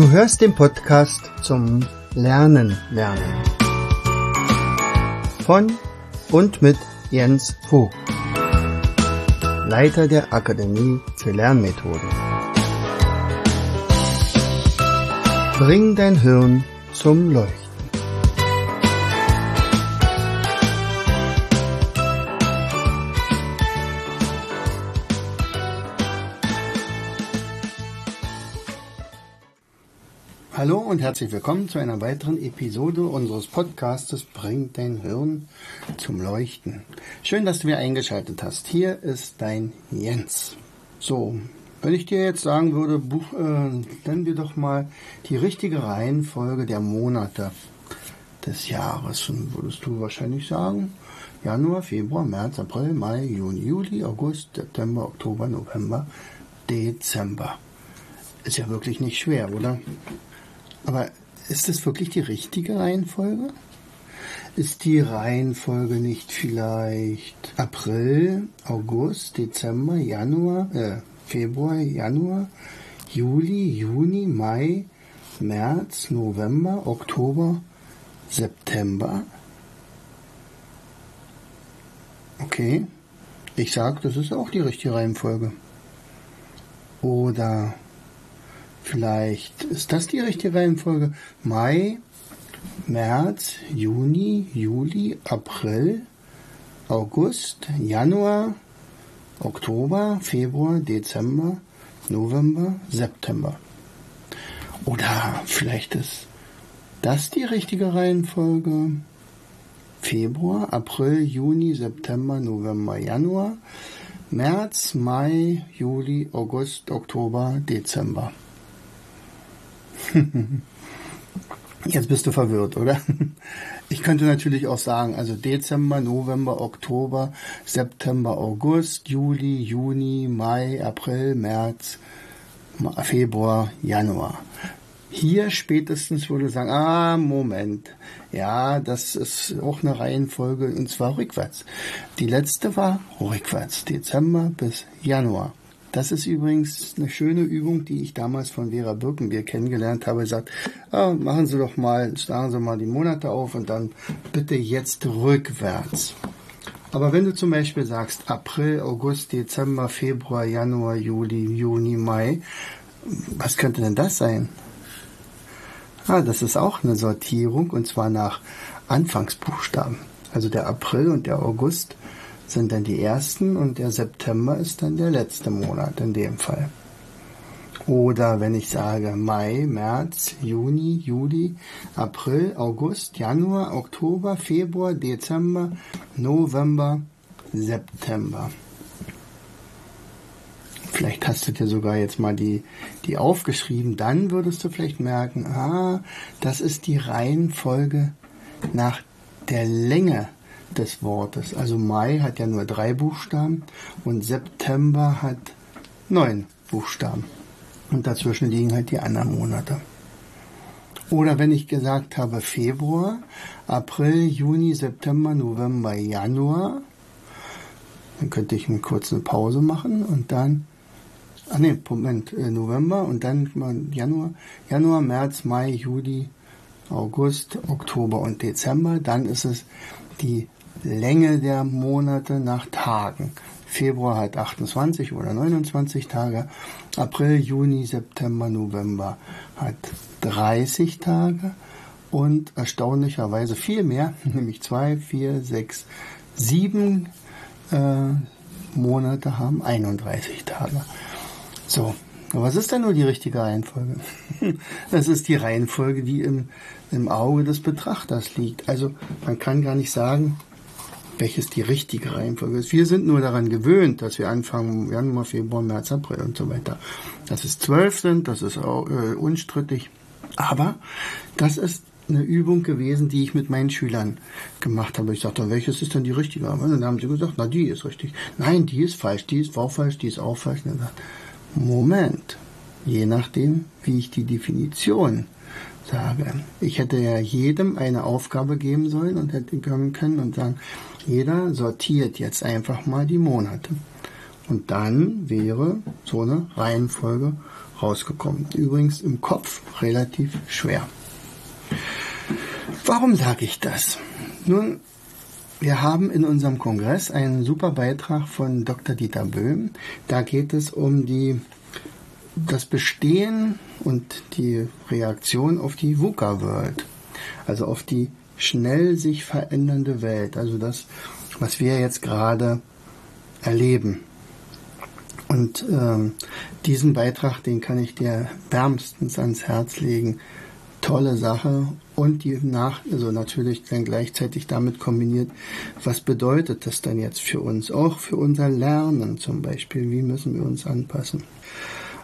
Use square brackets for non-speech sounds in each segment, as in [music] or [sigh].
Du hörst den Podcast zum Lernen lernen. Von und mit Jens Vogt, Leiter der Akademie für Lernmethoden. Bring dein Hirn zum Leuchten. Hallo und herzlich willkommen zu einer weiteren Episode unseres Podcastes Bring dein Hirn zum Leuchten. Schön, dass du mir eingeschaltet hast. Hier ist dein Jens. So, wenn ich dir jetzt sagen würde, buch, äh, nennen wir doch mal die richtige Reihenfolge der Monate des Jahres, dann würdest du wahrscheinlich sagen, Januar, Februar, März, April, Mai, Juni, Juli, August, September, Oktober, November, Dezember. Ist ja wirklich nicht schwer, oder? Aber ist das wirklich die richtige Reihenfolge? Ist die Reihenfolge nicht vielleicht April, August, Dezember, Januar, äh, Februar, Januar, Juli, Juni, Mai, März, November, Oktober, September? Okay, ich sag, das ist auch die richtige Reihenfolge. Oder Vielleicht ist das die richtige Reihenfolge. Mai, März, Juni, Juli, April, August, Januar, Oktober, Februar, Dezember, November, September. Oder vielleicht ist das die richtige Reihenfolge. Februar, April, Juni, September, November, Januar, März, Mai, Juli, August, Oktober, Dezember. [laughs] Jetzt bist du verwirrt, oder? [laughs] Ich könnte natürlich auch sagen, also Dezember, November, Oktober, September, August, Juli, Juni, Mai, April, März, Februar, Januar. Hier spätestens würde ich sagen, ah, Moment. Ja, das ist auch eine Reihenfolge und zwar rückwärts. Die letzte war rückwärts, Dezember bis Januar. Das ist übrigens eine schöne Übung, die ich damals von Vera Birkenbier kennengelernt habe. Sagt, ah, machen Sie doch mal, schlagen Sie mal die Monate auf und dann bitte jetzt rückwärts. Aber wenn du zum Beispiel sagst April, August, Dezember, Februar, Januar, Juli, Juni, Mai, was könnte denn das sein? Ah, das ist auch eine Sortierung und zwar nach Anfangsbuchstaben. Also der April und der August sind dann die ersten und der September ist dann der letzte Monat in dem Fall. Oder wenn ich sage Mai, März, Juni, Juli, April, August, Januar, Oktober, Februar, Dezember, November, September. Vielleicht hast du dir sogar jetzt mal die, die aufgeschrieben, dann würdest du vielleicht merken, ah, das ist die Reihenfolge nach der Länge des Wortes. Also Mai hat ja nur drei Buchstaben und September hat neun Buchstaben. Und dazwischen liegen halt die anderen Monate. Oder wenn ich gesagt habe Februar, April, Juni, September, November, Januar, dann könnte ich eine kurze Pause machen und dann, ach nee, Moment, äh, November und dann Januar, Januar, März, Mai, Juli, August, Oktober und Dezember. Dann ist es die Länge der Monate nach Tagen. Februar hat 28 oder 29 Tage, April, Juni, September, November hat 30 Tage und erstaunlicherweise viel mehr, [laughs] nämlich 2, 4, 6, 7 Monate haben 31 Tage. So, was ist denn nur die richtige Reihenfolge? [laughs] Das ist die Reihenfolge, die im, im Auge des Betrachters liegt. Also man kann gar nicht sagen, welches die richtige Reihenfolge ist. Wir sind nur daran gewöhnt, dass wir anfangen Januar, Februar, März, April und so weiter. Dass es zwölf sind, das ist auch, äh, unstrittig. Aber das ist eine Übung gewesen, die ich mit meinen Schülern gemacht habe. Ich sagte, welches ist denn die richtige? Und dann haben sie gesagt, na, die ist richtig. Nein, die ist falsch, die ist auch falsch, die ist auch falsch. Und dann sagt, Moment, je nachdem, wie ich die Definition sage. Ich hätte ja jedem eine Aufgabe geben sollen und hätte kommen können und sagen, jeder sortiert jetzt einfach mal die Monate. Und dann wäre so eine Reihenfolge rausgekommen. Übrigens im Kopf relativ schwer. Warum sage ich das? Nun, wir haben in unserem Kongress einen super Beitrag von Dr. Dieter Böhm. Da geht es um die, das Bestehen und die Reaktion auf die VUCA World. Also auf die schnell sich verändernde Welt. Also das, was wir jetzt gerade erleben. Und ähm, diesen Beitrag, den kann ich dir wärmstens ans Herz legen. Tolle Sache und die nach, also natürlich dann gleichzeitig damit kombiniert, was bedeutet das dann jetzt für uns, auch für unser Lernen zum Beispiel, wie müssen wir uns anpassen.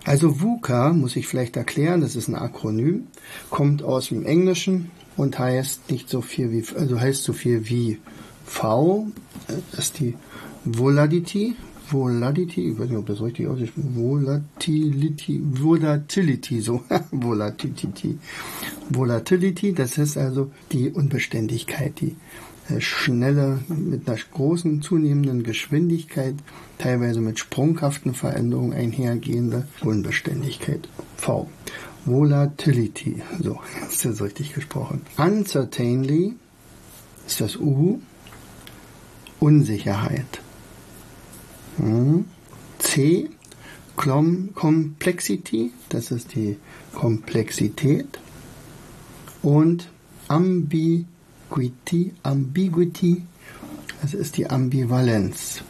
Also VUCA muss ich vielleicht erklären, das ist ein Akronym, kommt aus dem Englischen und heißt nicht so viel wie, also heißt so viel wie V, das ist die Volatility, Volatility, ich weiß nicht, ob das richtig aussieht, Volatility, Volatility, so, [laughs] Volatility. Volatility, das ist also die Unbeständigkeit, die äh, schnelle, mit einer großen zunehmenden Geschwindigkeit, teilweise mit sprunghaften Veränderungen einhergehende Unbeständigkeit. V. Volatility, so, [laughs] ist das richtig gesprochen. Uncertainly ist das U. Unsicherheit. C, Complexity, das ist die Komplexität. Und Ambiguity, Ambiguity, das ist die Ambivalenz.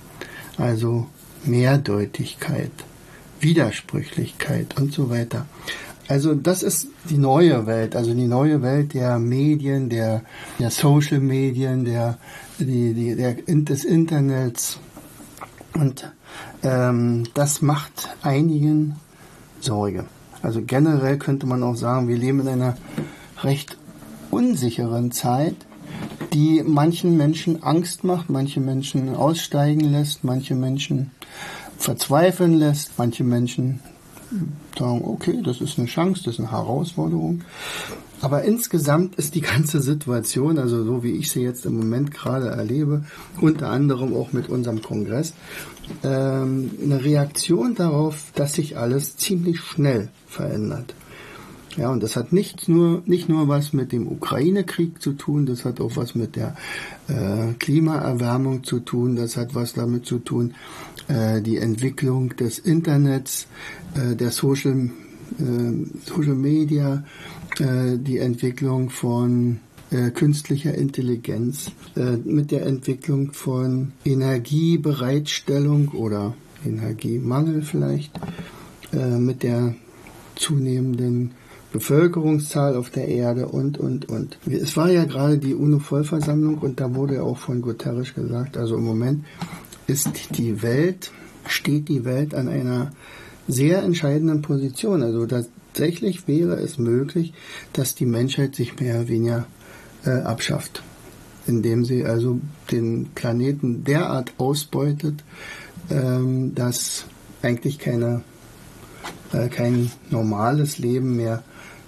Also Mehrdeutigkeit, Widersprüchlichkeit und so weiter. Also das ist die neue Welt, also die neue Welt der Medien, der, der Social Medien, der, die, die, der, des Internets, und ähm, das macht einigen Sorge. Also generell könnte man auch sagen, wir leben in einer recht unsicheren Zeit, die manchen Menschen Angst macht, manche Menschen aussteigen lässt, manche Menschen verzweifeln lässt, manche Menschen sagen, okay, das ist eine Chance, das ist eine Herausforderung. Aber insgesamt ist die ganze Situation, also so wie ich sie jetzt im Moment gerade erlebe, unter anderem auch mit unserem Kongress, ähm, eine Reaktion darauf, dass sich alles ziemlich schnell verändert. Ja, und das hat nicht nur, nicht nur was mit dem Ukraine-Krieg zu tun, das hat auch was mit der äh, Klimaerwärmung zu tun, das hat was damit zu tun, die Entwicklung des Internets, äh, der Social, äh, Social Media, äh, die Entwicklung von äh, künstlicher Intelligenz, äh, mit der Entwicklung von Energiebereitstellung oder Energiemangel vielleicht, äh, mit der zunehmenden Bevölkerungszahl auf der Erde und, und, und. Es war ja gerade die UNO-Vollversammlung und da wurde auch von Guterres gesagt, also im Moment ist die Welt, steht die Welt an einer sehr entscheidenden Position. Also tatsächlich wäre es möglich, dass die Menschheit sich mehr oder weniger äh, abschafft, indem sie also den Planeten derart ausbeutet, ähm, dass eigentlich keine, äh, kein normales Leben mehr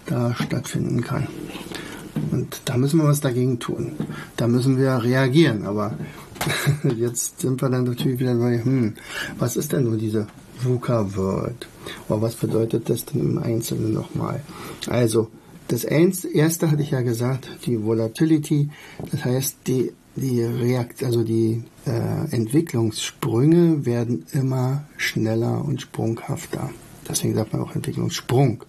da stattfinden kann. Und da müssen wir was dagegen tun. Da müssen wir reagieren. Aber [laughs] jetzt sind wir dann natürlich wieder bei, hm, was ist denn nur diese VUCA World? Oder was bedeutet das denn im Einzelnen nochmal? Also, das erste hatte ich ja gesagt, die Volatility, das heißt, die, die Reakt, also die äh, Entwicklungssprünge werden immer schneller und sprunghafter. Deswegen sagt man auch Entwicklungssprung.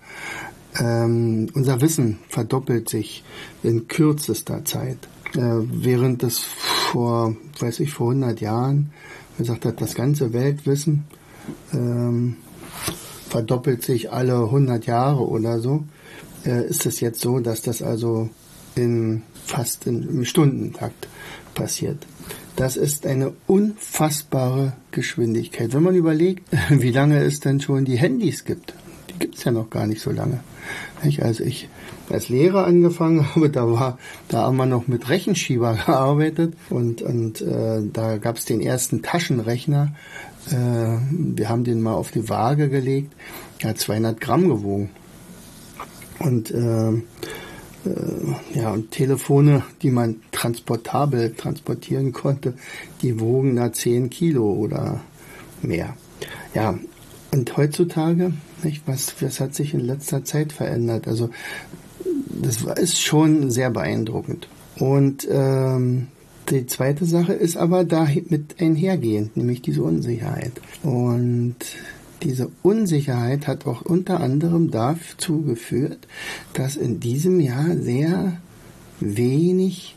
Ähm, unser Wissen verdoppelt sich in kürzester Zeit. Äh, während das vor, weiß ich, vor 100 Jahren gesagt hat, das ganze Weltwissen ähm, verdoppelt sich alle 100 Jahre oder so, äh, ist es jetzt so, dass das also in fast in, im Stundentakt passiert. Das ist eine unfassbare Geschwindigkeit. Wenn man überlegt, [laughs] wie lange es denn schon die Handys gibt. Die gibt es ja noch gar nicht so lange. Als ich als Lehrer angefangen habe, da war, da haben wir noch mit Rechenschieber gearbeitet und, und äh, da gab es den ersten Taschenrechner. Äh, wir haben den mal auf die Waage gelegt. Er hat 200 Gramm gewogen. Und äh, äh, ja, und Telefone, die man transportabel transportieren konnte, die wogen da 10 Kilo oder mehr. Ja, und heutzutage, nicht, was, was hat sich in letzter Zeit verändert? Also das ist schon sehr beeindruckend. Und ähm, die zweite Sache ist aber damit einhergehend, nämlich diese Unsicherheit. Und diese Unsicherheit hat auch unter anderem dazu geführt, dass in diesem Jahr sehr wenig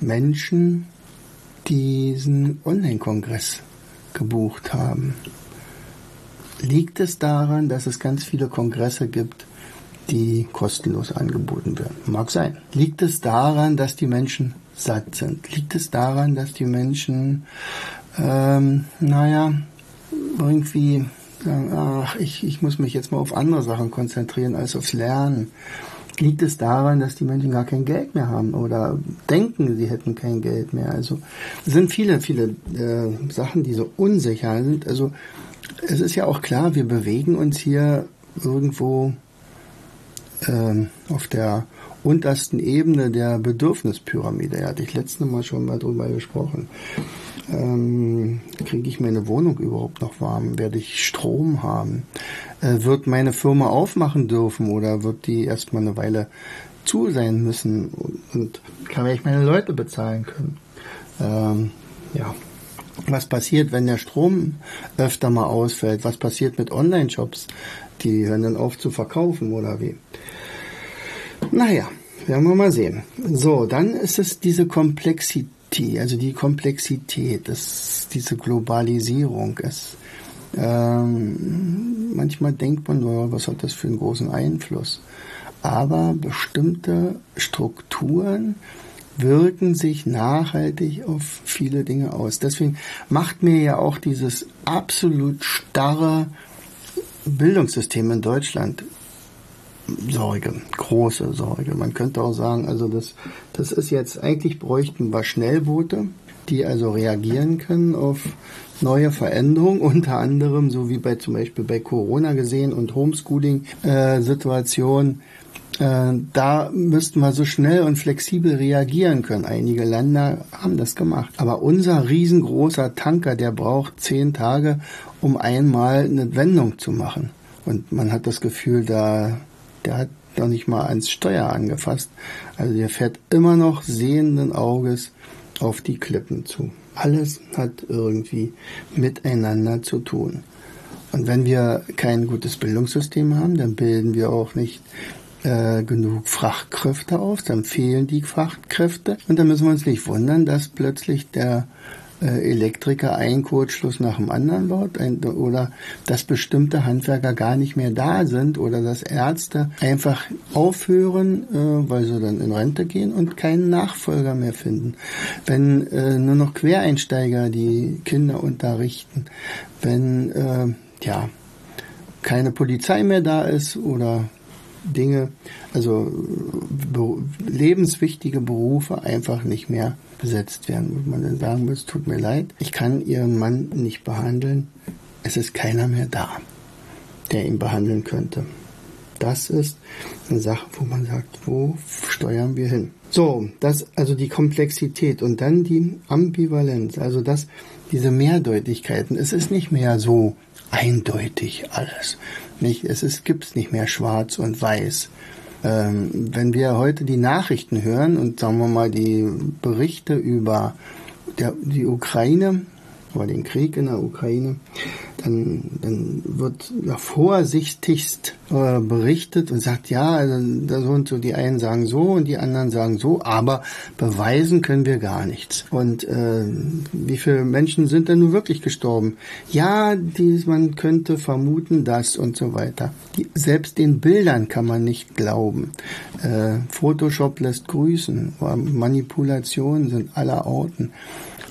Menschen diesen Online-Kongress gebucht haben. Liegt es daran, dass es ganz viele Kongresse gibt, die kostenlos angeboten werden? Mag sein. Liegt es daran, dass die Menschen satt sind? Liegt es daran, dass die Menschen, ähm, naja, irgendwie sagen, ach, ich, ich muss mich jetzt mal auf andere Sachen konzentrieren als aufs Lernen? Liegt es daran, dass die Menschen gar kein Geld mehr haben oder denken, sie hätten kein Geld mehr? Also es sind viele, viele äh, Sachen, die so unsicher sind. Also es ist ja auch klar, wir bewegen uns hier irgendwo auf der untersten Ebene der Bedürfnispyramide. Da hatte ich letztes Mal schon mal drüber gesprochen. Ähm, Kriege ich meine Wohnung überhaupt noch warm? Werde ich Strom haben? Äh, wird meine Firma aufmachen dürfen oder wird die erstmal eine Weile zu sein müssen? Und, und kann ich meine Leute bezahlen können? Ähm, ja. Was passiert, wenn der Strom öfter mal ausfällt? Was passiert mit Online-Shops? Die hören dann auf zu verkaufen oder wie? Naja, werden wir mal sehen. So, dann ist es diese Komplexität, also die Komplexität, das, diese Globalisierung. Es, ähm, manchmal denkt man, oh, was hat das für einen großen Einfluss? Aber bestimmte Strukturen wirken sich nachhaltig auf viele Dinge aus. Deswegen macht mir ja auch dieses absolut starre Bildungssystem in Deutschland Sorge, große Sorge. Man könnte auch sagen, also das, das ist jetzt, eigentlich bräuchten wir Schnellboote, die also reagieren können auf neue Veränderungen, [laughs] unter anderem, so wie bei zum Beispiel bei Corona gesehen und Homeschooling-Situation, äh, da müssten wir so schnell und flexibel reagieren können. Einige Länder haben das gemacht. Aber unser riesengroßer Tanker, der braucht zehn Tage, um einmal eine Wendung zu machen. Und man hat das Gefühl, da der hat noch nicht mal ans Steuer angefasst. Also der fährt immer noch sehenden Auges auf die Klippen zu. Alles hat irgendwie miteinander zu tun. Und wenn wir kein gutes Bildungssystem haben, dann bilden wir auch nicht äh, genug Fachkräfte auf, dann fehlen die Fachkräfte und dann müssen wir uns nicht wundern, dass plötzlich der Elektriker einen Kurzschluss nach dem anderen baut ein, oder dass bestimmte Handwerker gar nicht mehr da sind oder dass Ärzte einfach aufhören, äh, weil sie dann in Rente gehen und keinen Nachfolger mehr finden. Wenn äh, nur noch Quereinsteiger die Kinder unterrichten, wenn äh, ja keine Polizei mehr da ist oder Dinge, also be lebenswichtige Berufe einfach nicht mehr besetzt werden, wo man dann sagen muss, tut mir leid, ich kann Ihren Mann nicht behandeln, es ist keiner mehr da, der ihn behandeln könnte. Das ist eine Sache, wo man sagt, wo steuern wir hin? So, das, also die Komplexität und dann die Ambivalenz, also das, diese Mehrdeutigkeiten. Es ist nicht mehr so eindeutig alles. Nicht, es ist, gibt's nicht mehr schwarz und weiß. Ähm, wenn wir heute die Nachrichten hören und sagen wir mal die Berichte über der, die Ukraine, über den Krieg in der Ukraine, dann, dann wird ja, vorsichtigst äh, berichtet und sagt, ja, also, so und so, die einen sagen so und die anderen sagen so, aber beweisen können wir gar nichts. Und äh, wie viele Menschen sind denn nun wirklich gestorben? Ja, die, man könnte vermuten, das und so weiter. Die, selbst den Bildern kann man nicht glauben. Äh, Photoshop lässt grüßen, Manipulationen sind aller Orten.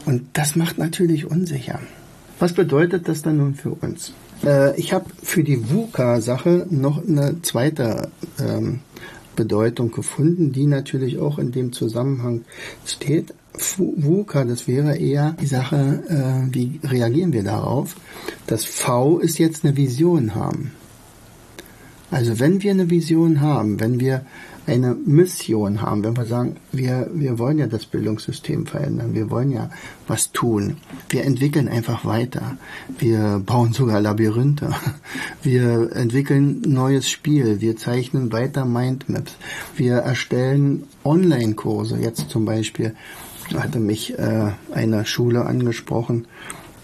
Und das macht natürlich unsicher. Was bedeutet das dann nun für uns? Äh, ich habe für die VUCA-Sache noch eine zweite ähm, Bedeutung gefunden, die natürlich auch in dem Zusammenhang steht. VUCA, das wäre eher die Sache, äh, wie reagieren wir darauf? Das V ist jetzt eine Vision haben. Also wenn wir eine Vision haben, wenn wir eine Mission haben, wenn wir sagen, wir, wir wollen ja das Bildungssystem verändern, wir wollen ja was tun. Wir entwickeln einfach weiter. Wir bauen sogar Labyrinthe. Wir entwickeln neues Spiel. Wir zeichnen weiter Mindmaps. Wir erstellen Online-Kurse. Jetzt zum Beispiel hatte mich äh, eine Schule angesprochen,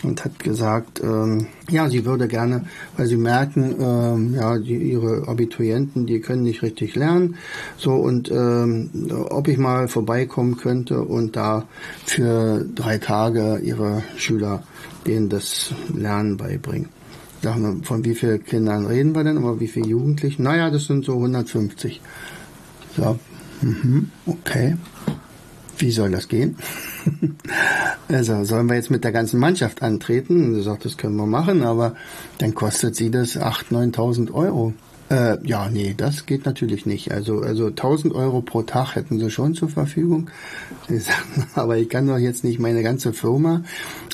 und hat gesagt, ähm, ja, sie würde gerne, weil sie merken, ähm, ja, die, ihre Abiturienten, die können nicht richtig lernen, so und ähm, ob ich mal vorbeikommen könnte und da für drei Tage ihre Schüler denen das Lernen beibringen. Sagen wir, von wie vielen Kindern reden wir denn, aber wie viele Jugendlichen? Naja, das sind so 150. So, mhm, okay. Wie soll das gehen? [laughs] also sollen wir jetzt mit der ganzen Mannschaft antreten? Und sie sagt, das können wir machen, aber dann kostet sie das 8.000, 9.000 Euro. Äh, ja, nee, das geht natürlich nicht. Also, also 1000 Euro pro Tag hätten sie schon zur Verfügung. Sie [laughs] sagen, aber ich kann doch jetzt nicht meine ganze Firma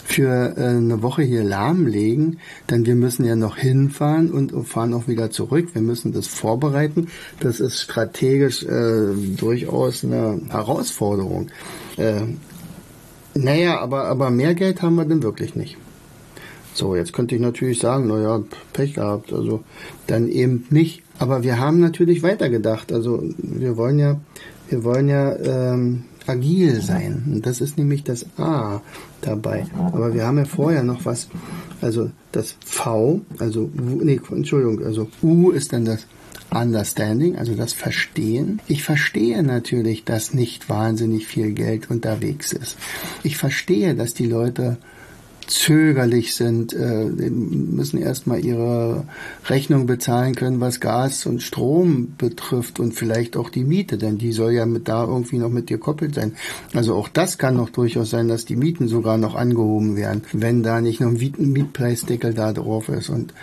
für äh, eine Woche hier lahmlegen, denn wir müssen ja noch hinfahren und fahren auch wieder zurück. Wir müssen das vorbereiten. Das ist strategisch äh, durchaus eine Herausforderung. Äh, naja, aber, aber mehr Geld haben wir denn wirklich nicht. So, jetzt könnte ich natürlich sagen, naja, Pech gehabt, also dann eben nicht. Aber wir haben natürlich weitergedacht. Also wir wollen ja, wir wollen ja ähm, agil sein. Und das ist nämlich das A dabei. Aber wir haben ja vorher noch was, also das V, also nee, Entschuldigung, also U ist dann das Understanding, also das Verstehen. Ich verstehe natürlich, dass nicht wahnsinnig viel Geld unterwegs ist. Ich verstehe, dass die Leute zögerlich sind, äh, müssen erstmal ihre Rechnung bezahlen können, was Gas und Strom betrifft und vielleicht auch die Miete, denn die soll ja mit da irgendwie noch mit dir koppelt sein. Also auch das kann noch durchaus sein, dass die Mieten sogar noch angehoben werden, wenn da nicht noch ein Mietpreisdeckel da drauf ist und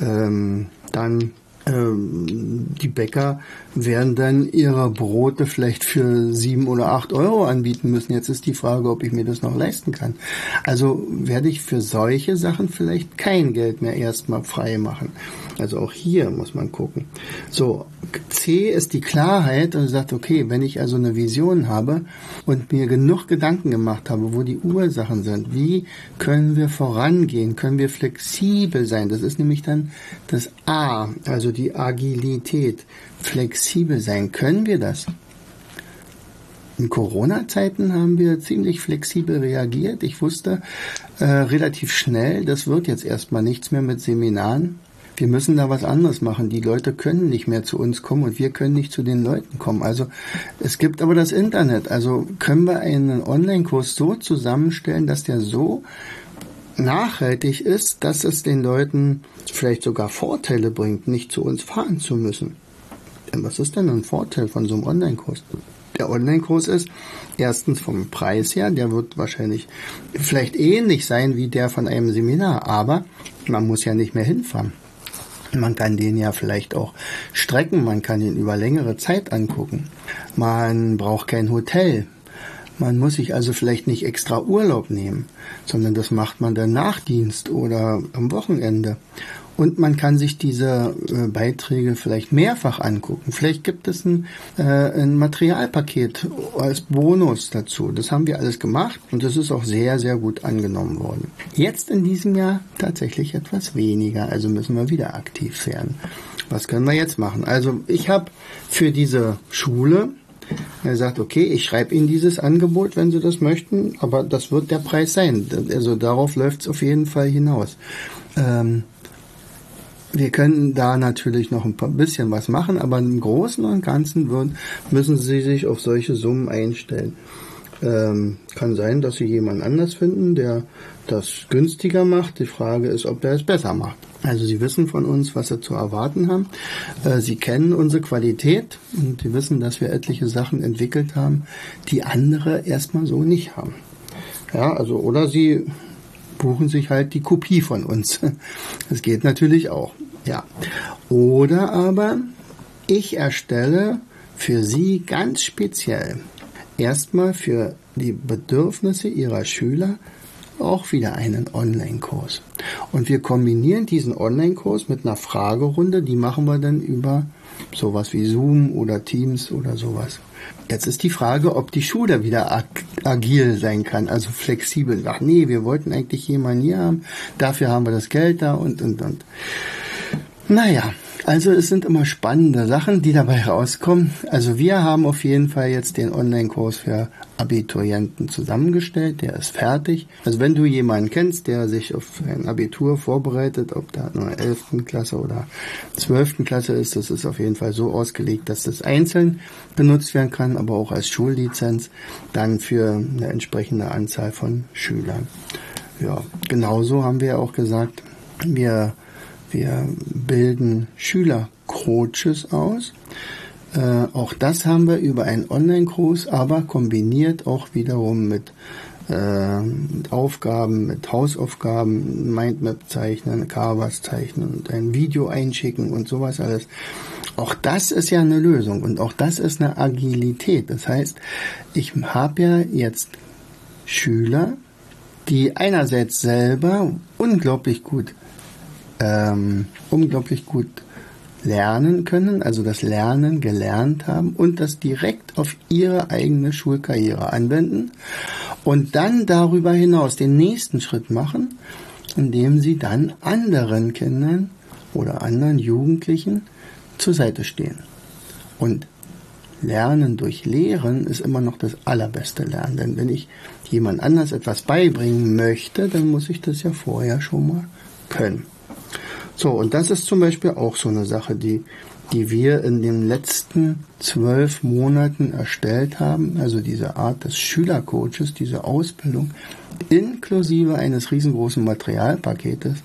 ähm, dann die Bäcker werden dann ihre Brote vielleicht für sieben oder acht Euro anbieten müssen. Jetzt ist die Frage, ob ich mir das noch leisten kann. Also werde ich für solche Sachen vielleicht kein Geld mehr erstmal frei machen. Also auch hier muss man gucken. So, C ist die Klarheit und sagt, okay, wenn ich also eine Vision habe und mir genug Gedanken gemacht habe, wo die Ursachen sind, wie können wir vorangehen, können wir flexibel sein? Das ist nämlich dann das A, also die Agilität. Flexibel sein, können wir das? In Corona-Zeiten haben wir ziemlich flexibel reagiert. Ich wusste äh, relativ schnell, das wird jetzt erstmal nichts mehr mit Seminaren wir müssen da was anderes machen. Die Leute können nicht mehr zu uns kommen und wir können nicht zu den Leuten kommen. Also es gibt aber das Internet. Also können wir einen Online-Kurs so zusammenstellen, dass der so nachhaltig ist, dass es den Leuten vielleicht sogar Vorteile bringt, nicht zu uns fahren zu müssen. Denn was ist denn ein Vorteil von so einem Online-Kurs? Der Online-Kurs ist erstens vom Preis her, der wird wahrscheinlich vielleicht ähnlich sein wie der von einem Seminar, aber man muss ja nicht mehr hinfahren. [laughs] Man kann den ja vielleicht auch strecken, man kann ihn über längere Zeit angucken. Man braucht kein Hotel. Man muss sich also vielleicht nicht extra Urlaub nehmen, sondern das macht man dann nach Dienst oder am Wochenende. Und man kann sich diese äh, Beiträge vielleicht mehrfach angucken. Vielleicht gibt es ein, äh, ein Materialpaket als Bonus dazu. Das haben wir alles gemacht und das ist auch sehr, sehr gut angenommen worden. Jetzt in diesem Jahr tatsächlich etwas weniger, also müssen wir wieder aktiv werden. Was können wir jetzt machen? Also ich habe für diese Schule er sagt, okay, ich schreibe Ihnen dieses Angebot, wenn Sie das möchten, aber das wird der Preis sein. Also darauf läuft es auf jeden Fall hinaus. Ähm, wir können da natürlich noch ein bisschen was machen, aber im Großen und Ganzen würden, müssen Sie sich auf solche Summen einstellen. Ähm, kann sein, dass Sie jemand anders finden, der das günstiger macht. Die Frage ist, ob der es besser macht. Also Sie wissen von uns, was Sie zu erwarten haben. Äh, Sie kennen unsere Qualität und Sie wissen, dass wir etliche Sachen entwickelt haben, die andere erstmal so nicht haben. Ja, also oder Sie buchen sich halt die Kopie von uns. [laughs] Das geht natürlich auch. Ja. Oder aber ich erstelle für Sie ganz speziell erstmal für die Bedürfnisse Ihrer Schüler auch wieder einen Online-Kurs. Und wir kombinieren diesen Online-Kurs mit einer Fragerunde, die machen wir dann über sowas wie Zoom oder Teams oder sowas. Jetzt ist die Frage, ob die Schule wieder ag agil sein kann, also flexibel. Ach nee, wir wollten eigentlich jemanden hier haben, dafür haben wir das Geld da und, und, und. Naja, also es sind immer spannende Sachen, die dabei rauskommen. Also wir haben auf jeden Fall jetzt den Online-Kurs für Abiturienten zusammengestellt. Der ist fertig. Also wenn du jemanden kennst, der sich auf ein Abitur vorbereitet, ob da nur 11. Klasse oder 12. Klasse ist, das ist auf jeden Fall so ausgelegt, dass das einzeln benutzt werden kann, aber auch als Schullizenz dann für eine entsprechende Anzahl von Schülern. Ja, genauso haben wir auch gesagt, wir wir bilden Schülercoaches aus. Äh, auch das haben wir über einen Online-Kurs, aber kombiniert auch wiederum mit äh, Aufgaben, mit Hausaufgaben, Mindmap zeichnen, Canvas zeichnen und ein Video einschicken und sowas alles. Auch das ist ja eine Lösung und auch das ist eine Agilität. Das heißt, ich habe ja jetzt Schüler, die einerseits selber unglaublich gut ähm, unglaublich gut lernen können, also das Lernen gelernt haben und das direkt auf ihre eigene Schulkarriere anwenden und dann darüber hinaus den nächsten Schritt machen, indem sie dann anderen Kindern oder anderen Jugendlichen zur Seite stehen. Und Lernen durch Lehren ist immer noch das allerbeste Lernen, denn wenn ich jemand anders etwas beibringen möchte, dann muss ich das ja vorher schon mal können. So, und das ist zum Beispiel auch so eine Sache, die, die wir in den letzten zwölf Monaten erstellt haben. Also diese Art des Schülercoaches, diese Ausbildung inklusive eines riesengroßen Materialpaketes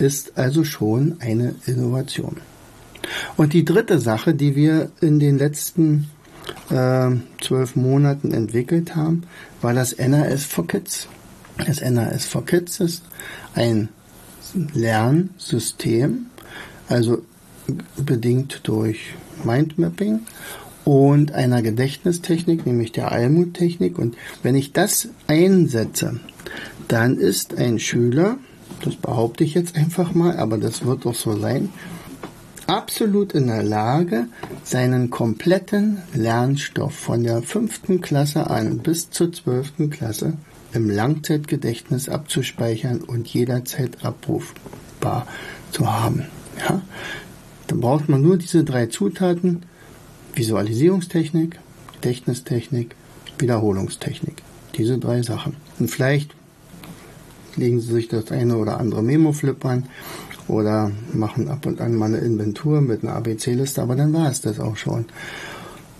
ist also schon eine Innovation. Und die dritte Sache, die wir in den letzten äh, zwölf Monaten entwickelt haben, war das NAS for Kids. Das NAS for Kids ist ein Lernsystem, also bedingt durch Mindmapping und einer Gedächtnistechnik, nämlich der Almut-Technik. Und wenn ich das einsetze, dann ist ein Schüler, das behaupte ich jetzt einfach mal, aber das wird auch so sein, absolut in der Lage, seinen kompletten Lernstoff von der fünften Klasse an bis zur zwölften Klasse im Langzeitgedächtnis abzuspeichern und jederzeit abrufbar zu haben. Ja? Dann braucht man nur diese drei Zutaten, Visualisierungstechnik, Gedächtnistechnik, Wiederholungstechnik. Diese drei Sachen. Und vielleicht legen Sie sich das eine oder andere Memo-Flip an oder machen ab und an mal eine Inventur mit einer ABC-Liste, aber dann war es das auch schon.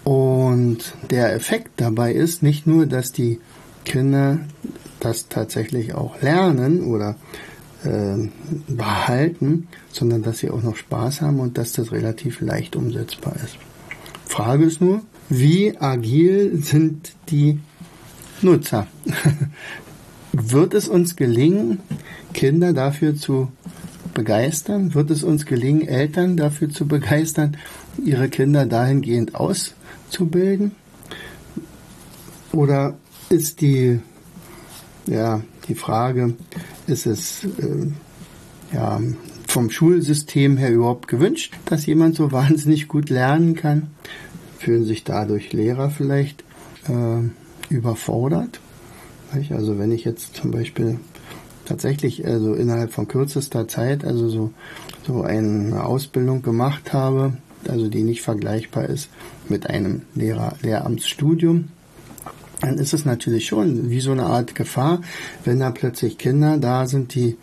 Und der Effekt dabei ist nicht nur, dass die Kinder das tatsächlich auch lernen oder äh, behalten, sondern dass sie auch noch Spaß haben und dass das relativ leicht umsetzbar ist. Frage ist nur, wie agil sind die Nutzer? [laughs] Wird es uns gelingen, Kinder dafür zu begeistern? Wird es uns gelingen, Eltern dafür zu begeistern, ihre Kinder dahingehend auszubilden? Oder ist die, ja, die Frage, ist es äh, ja, vom Schulsystem her überhaupt gewünscht, dass jemand so [laughs] wahnsinnig gut lernen kann? Fühlen sich dadurch Lehrer vielleicht äh, überfordert? Also wenn ich jetzt zum Beispiel tatsächlich also innerhalb von kürzester Zeit also so, so eine Ausbildung gemacht habe, also die nicht vergleichbar ist mit einem Lehrer Lehramtsstudium, dann ist es natürlich schon wie so eine Art Gefahr, wenn da plötzlich Kinder da sind, die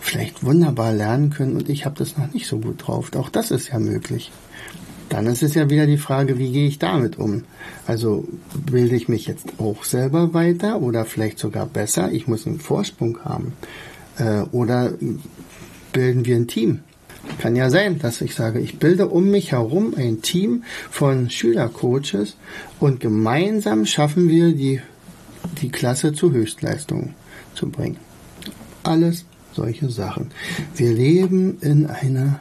vielleicht wunderbar lernen können und ich habe das noch nicht so gut drauf. Auch das ist ja möglich. Dann ist es ja wieder die Frage, wie gehe ich damit um? Also bilde ich mich jetzt auch selber weiter oder vielleicht sogar besser? Ich muss einen Vorsprung haben. Äh, oder bilden wir ein Team? Kann ja sein, dass ich sage, ich bilde um mich herum ein Team von Schülercoaches und gemeinsam schaffen wir die, die Klasse zu Höchstleistungen zu bringen. Alles solche Sachen. Wir leben in einer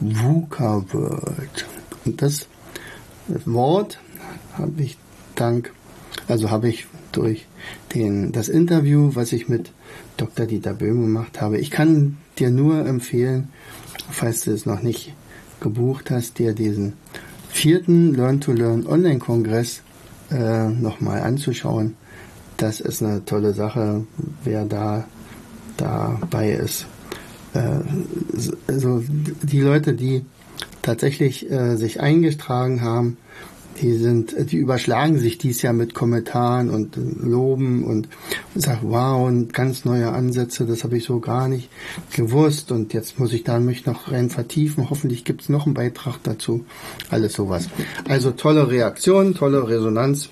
VUCA-World. Und das Wort habe ich dank, also habe ich durch den, das Interview, was ich mit Dr. Dieter Böhm gemacht habe. Ich kann dir nur empfehlen, falls du es noch nicht gebucht hast, dir diesen vierten Learn to Learn Online-Kongress äh, nochmal anzuschauen. Das ist eine tolle Sache, wer da dabei ist. Äh, also die Leute, die tatsächlich äh, sich eingetragen haben, die sind, die überschlagen sich dies Jahr mit Kommentaren und Loben und, sagen, wow, und ganz neue Ansätze, das habe ich so gar nicht gewusst und jetzt muss ich da mich noch rein vertiefen. Hoffentlich gibt es noch einen Beitrag dazu. Alles sowas. Also tolle Reaktion, tolle Resonanz.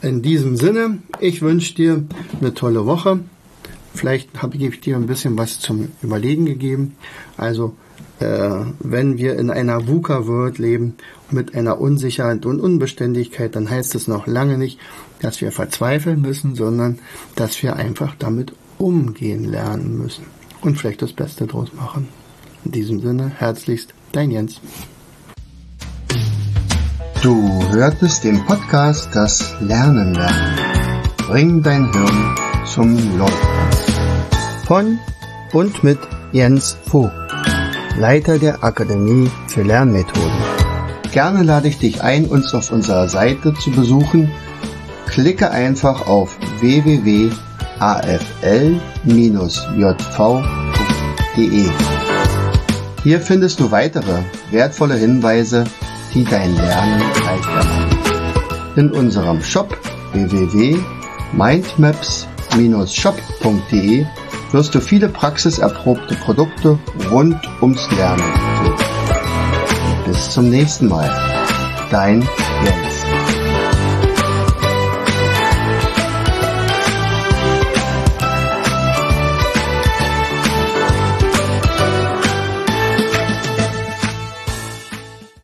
In diesem Sinne, ich wünsche dir eine tolle Woche. Vielleicht habe ich dir ein bisschen was zum Überlegen gegeben. Also äh, wenn wir in einer VUCA-World leben mit einer Unsicherheit und Unbeständigkeit, dann heißt es noch lange nicht, dass wir verzweifeln müssen, sondern dass wir einfach damit umgehen lernen müssen und vielleicht das Beste draus machen. In diesem Sinne, herzlichst, dein Jens. Du hörtest den Podcast Das Lernen lernen. Bring dein Hirn zum Laufen. Von und mit Jens Vogt. Leiter der Akademie für Lernmethoden. Gerne lade ich dich ein, uns auf unserer Seite zu besuchen. Klicke einfach auf www.afl-jv.de. Hier findest du weitere wertvolle Hinweise, die dein Lernen leichter machen. In unserem Shop www.mindmaps-shop.de wirst du viele praxiserprobte Produkte rund ums Lernen. Bis zum nächsten Mal. Dein Jens.